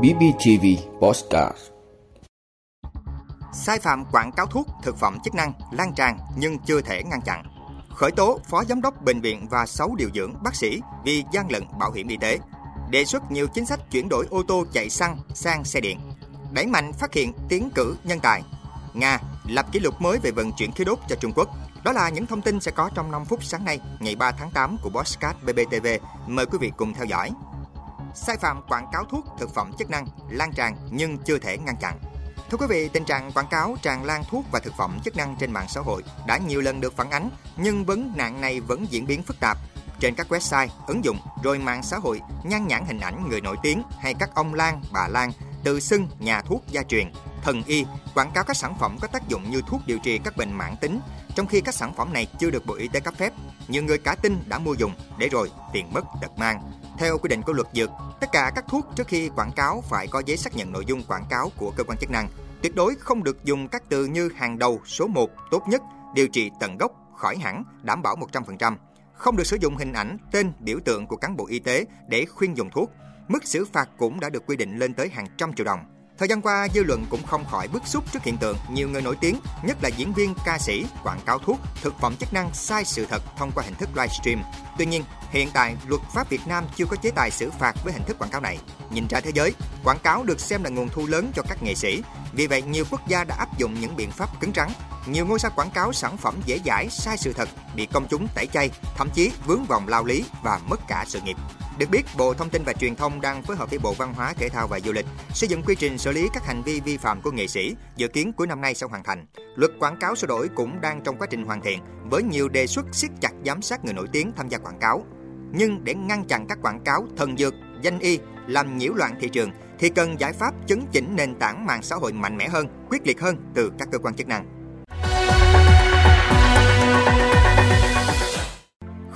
BBTV Postcard Sai phạm quảng cáo thuốc, thực phẩm chức năng lan tràn nhưng chưa thể ngăn chặn. Khởi tố phó giám đốc bệnh viện và 6 điều dưỡng bác sĩ vì gian lận bảo hiểm y tế. Đề xuất nhiều chính sách chuyển đổi ô tô chạy xăng sang xe điện. Đẩy mạnh phát hiện tiến cử nhân tài. Nga lập kỷ lục mới về vận chuyển khí đốt cho Trung Quốc. Đó là những thông tin sẽ có trong 5 phút sáng nay, ngày 3 tháng 8 của Bosscat BBTV. Mời quý vị cùng theo dõi. Sai phạm quảng cáo thuốc, thực phẩm chức năng lan tràn nhưng chưa thể ngăn chặn. Thưa quý vị, tình trạng quảng cáo tràn lan thuốc và thực phẩm chức năng trên mạng xã hội đã nhiều lần được phản ánh, nhưng vấn nạn này vẫn diễn biến phức tạp. Trên các website, ứng dụng, rồi mạng xã hội nhan nhãn hình ảnh người nổi tiếng hay các ông Lan, bà Lan tự xưng nhà thuốc gia truyền, thần y, quảng cáo các sản phẩm có tác dụng như thuốc điều trị các bệnh mãn tính, trong khi các sản phẩm này chưa được Bộ Y tế cấp phép. Nhiều người cả tin đã mua dùng, để rồi tiền mất tật mang. Theo quy định của luật dược, tất cả các thuốc trước khi quảng cáo phải có giấy xác nhận nội dung quảng cáo của cơ quan chức năng. Tuyệt đối không được dùng các từ như hàng đầu, số 1, tốt nhất, điều trị tận gốc, khỏi hẳn, đảm bảo 100%. Không được sử dụng hình ảnh, tên, biểu tượng của cán bộ y tế để khuyên dùng thuốc. Mức xử phạt cũng đã được quy định lên tới hàng trăm triệu đồng. Thời gian qua, dư luận cũng không khỏi bức xúc trước hiện tượng nhiều người nổi tiếng, nhất là diễn viên, ca sĩ, quảng cáo thuốc, thực phẩm chức năng sai sự thật thông qua hình thức livestream. Tuy nhiên, hiện tại luật pháp Việt Nam chưa có chế tài xử phạt với hình thức quảng cáo này. Nhìn ra thế giới, quảng cáo được xem là nguồn thu lớn cho các nghệ sĩ. Vì vậy, nhiều quốc gia đã áp dụng những biện pháp cứng rắn. Nhiều ngôi sao quảng cáo sản phẩm dễ dãi, sai sự thật, bị công chúng tẩy chay, thậm chí vướng vòng lao lý và mất cả sự nghiệp. Được biết, Bộ Thông tin và Truyền thông đang phối hợp với Bộ Văn hóa, Thể thao và Du lịch xây dựng quy trình xử lý các hành vi vi phạm của nghệ sĩ, dự kiến cuối năm nay sẽ hoàn thành. Luật quảng cáo sửa đổi cũng đang trong quá trình hoàn thiện với nhiều đề xuất siết chặt giám sát người nổi tiếng tham gia quảng cáo. Nhưng để ngăn chặn các quảng cáo thần dược, danh y làm nhiễu loạn thị trường thì cần giải pháp chấn chỉnh nền tảng mạng xã hội mạnh mẽ hơn, quyết liệt hơn từ các cơ quan chức năng.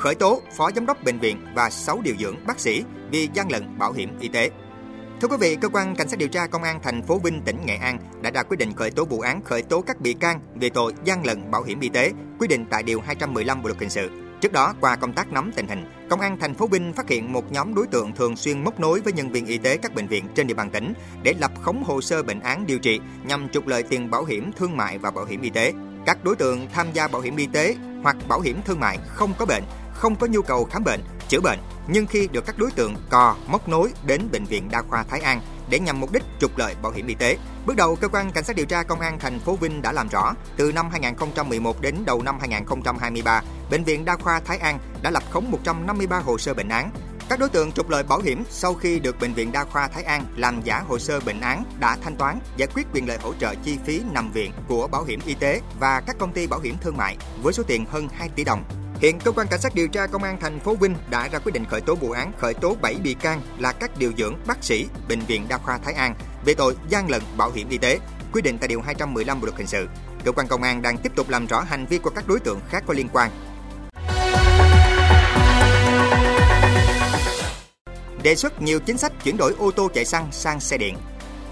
Khởi tố phó giám đốc bệnh viện và 6 điều dưỡng bác sĩ vì gian lận bảo hiểm y tế. Thưa quý vị, cơ quan cảnh sát điều tra công an thành phố Vinh, tỉnh Nghệ An đã ra quyết định khởi tố vụ án khởi tố các bị can về tội gian lận bảo hiểm y tế, quy định tại điều 215 Bộ luật hình sự. Trước đó, qua công tác nắm tình hình, Công an thành phố Vinh phát hiện một nhóm đối tượng thường xuyên móc nối với nhân viên y tế các bệnh viện trên địa bàn tỉnh để lập khống hồ sơ bệnh án điều trị nhằm trục lợi tiền bảo hiểm thương mại và bảo hiểm y tế. Các đối tượng tham gia bảo hiểm y tế hoặc bảo hiểm thương mại không có bệnh không có nhu cầu khám bệnh, chữa bệnh, nhưng khi được các đối tượng cò móc nối đến bệnh viện đa khoa Thái An để nhằm mục đích trục lợi bảo hiểm y tế. Bước đầu, cơ quan cảnh sát điều tra công an thành phố Vinh đã làm rõ, từ năm 2011 đến đầu năm 2023, bệnh viện đa khoa Thái An đã lập khống 153 hồ sơ bệnh án, các đối tượng trục lợi bảo hiểm sau khi được Bệnh viện Đa khoa Thái An làm giả hồ sơ bệnh án đã thanh toán, giải quyết quyền lợi hỗ trợ chi phí nằm viện của bảo hiểm y tế và các công ty bảo hiểm thương mại với số tiền hơn 2 tỷ đồng. Hiện cơ quan cảnh sát điều tra công an thành phố Vinh đã ra quyết định khởi tố vụ án khởi tố 7 bị can là các điều dưỡng, bác sĩ bệnh viện Đa khoa Thái An về tội gian lận bảo hiểm y tế, quy định tại điều 215 Bộ luật hình sự. Cơ quan công an đang tiếp tục làm rõ hành vi của các đối tượng khác có liên quan. Đề xuất nhiều chính sách chuyển đổi ô tô chạy xăng sang xe điện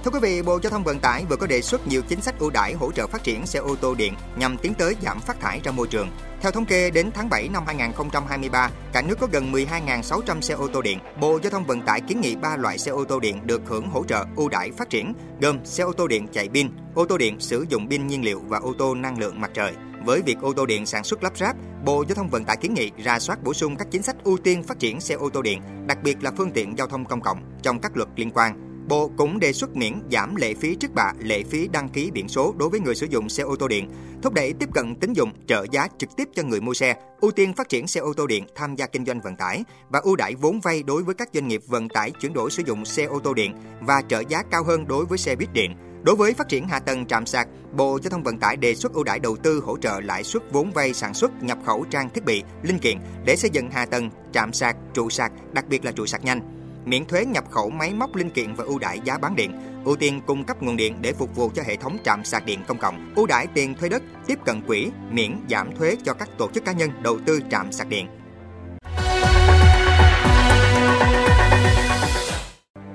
Thưa quý vị, Bộ Giao thông Vận tải vừa có đề xuất nhiều chính sách ưu đãi hỗ trợ phát triển xe ô tô điện nhằm tiến tới giảm phát thải ra môi trường. Theo thống kê, đến tháng 7 năm 2023, cả nước có gần 12.600 xe ô tô điện. Bộ Giao thông Vận tải kiến nghị 3 loại xe ô tô điện được hưởng hỗ trợ ưu đãi phát triển, gồm xe ô tô điện chạy pin, ô tô điện sử dụng pin nhiên liệu và ô tô năng lượng mặt trời. Với việc ô tô điện sản xuất lắp ráp, Bộ Giao thông Vận tải kiến nghị ra soát bổ sung các chính sách ưu tiên phát triển xe ô tô điện, đặc biệt là phương tiện giao thông công cộng trong các luật liên quan Bộ cũng đề xuất miễn giảm lệ phí trước bạ, lệ phí đăng ký biển số đối với người sử dụng xe ô tô điện, thúc đẩy tiếp cận tín dụng trợ giá trực tiếp cho người mua xe, ưu tiên phát triển xe ô tô điện tham gia kinh doanh vận tải và ưu đãi vốn vay đối với các doanh nghiệp vận tải chuyển đổi sử dụng xe ô tô điện và trợ giá cao hơn đối với xe buýt điện. Đối với phát triển hạ tầng trạm sạc, Bộ Giao thông Vận tải đề xuất ưu đãi đầu tư hỗ trợ lãi suất vốn vay sản xuất, nhập khẩu trang thiết bị, linh kiện để xây dựng hạ tầng trạm sạc, trụ sạc, đặc biệt là trụ sạc nhanh miễn thuế nhập khẩu máy móc linh kiện và ưu đãi giá bán điện, ưu tiên cung cấp nguồn điện để phục vụ cho hệ thống trạm sạc điện công cộng, ưu đãi tiền thuê đất, tiếp cận quỹ, miễn giảm thuế cho các tổ chức cá nhân đầu tư trạm sạc điện.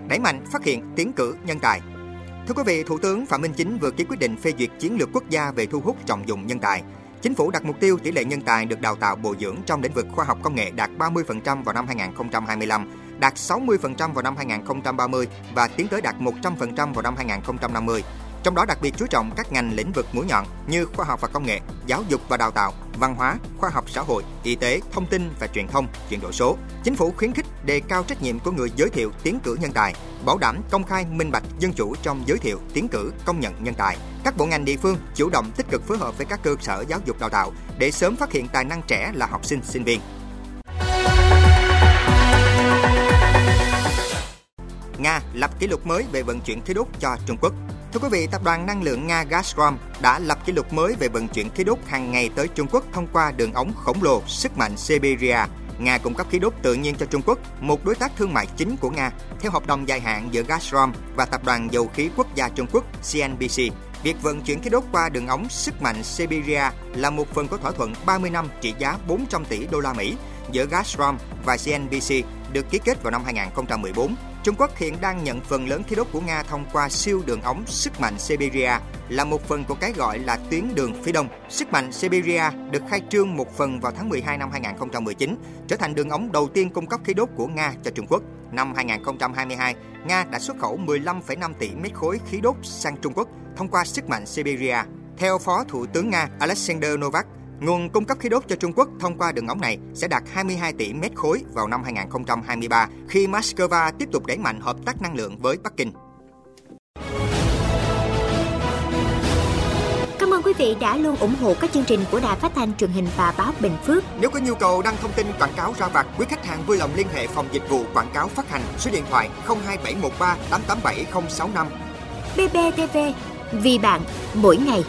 Đẩy mạnh phát hiện tiến cử nhân tài. Thưa quý vị, Thủ tướng Phạm Minh Chính vừa ký quyết định phê duyệt chiến lược quốc gia về thu hút trọng dụng nhân tài. Chính phủ đặt mục tiêu tỷ lệ nhân tài được đào tạo bồi dưỡng trong lĩnh vực khoa học công nghệ đạt 30% vào năm 2025 đạt 60% vào năm 2030 và tiến tới đạt 100% vào năm 2050 trong đó đặc biệt chú trọng các ngành lĩnh vực mũi nhọn như khoa học và công nghệ, giáo dục và đào tạo, văn hóa, khoa học xã hội, y tế, thông tin và truyền thông, chuyển đổi số. Chính phủ khuyến khích đề cao trách nhiệm của người giới thiệu tiến cử nhân tài, bảo đảm công khai minh bạch dân chủ trong giới thiệu tiến cử công nhận nhân tài. Các bộ ngành địa phương chủ động tích cực phối hợp với các cơ sở giáo dục đào tạo để sớm phát hiện tài năng trẻ là học sinh, sinh viên. Nga lập kỷ lục mới về vận chuyển khí đốt cho Trung Quốc. Thưa quý vị, tập đoàn năng lượng Nga Gazprom đã lập kỷ lục mới về vận chuyển khí đốt hàng ngày tới Trung Quốc thông qua đường ống khổng lồ sức mạnh Siberia. Nga cung cấp khí đốt tự nhiên cho Trung Quốc, một đối tác thương mại chính của Nga, theo hợp đồng dài hạn giữa Gazprom và tập đoàn dầu khí quốc gia Trung Quốc CNBC. Việc vận chuyển khí đốt qua đường ống sức mạnh Siberia là một phần của thỏa thuận 30 năm trị giá 400 tỷ đô la Mỹ giữa Gazprom và CNBC được ký kết vào năm 2014 Trung Quốc hiện đang nhận phần lớn khí đốt của Nga thông qua siêu đường ống sức mạnh Siberia là một phần của cái gọi là tuyến đường phía đông. Sức mạnh Siberia được khai trương một phần vào tháng 12 năm 2019, trở thành đường ống đầu tiên cung cấp khí đốt của Nga cho Trung Quốc. Năm 2022, Nga đã xuất khẩu 15,5 tỷ mét khối khí đốt sang Trung Quốc thông qua sức mạnh Siberia. Theo Phó Thủ tướng Nga Alexander Novak, Nguồn cung cấp khí đốt cho Trung Quốc thông qua đường ống này sẽ đạt 22 tỷ mét khối vào năm 2023 khi Moscow tiếp tục đẩy mạnh hợp tác năng lượng với Bắc Kinh. Cảm ơn quý vị đã luôn ủng hộ các chương trình của Đài Phát thanh truyền hình và báo Bình Phước. Nếu có nhu cầu đăng thông tin quảng cáo ra vặt, quý khách hàng vui lòng liên hệ phòng dịch vụ quảng cáo phát hành số điện thoại 02713 887065. BBTV, vì bạn mỗi ngày.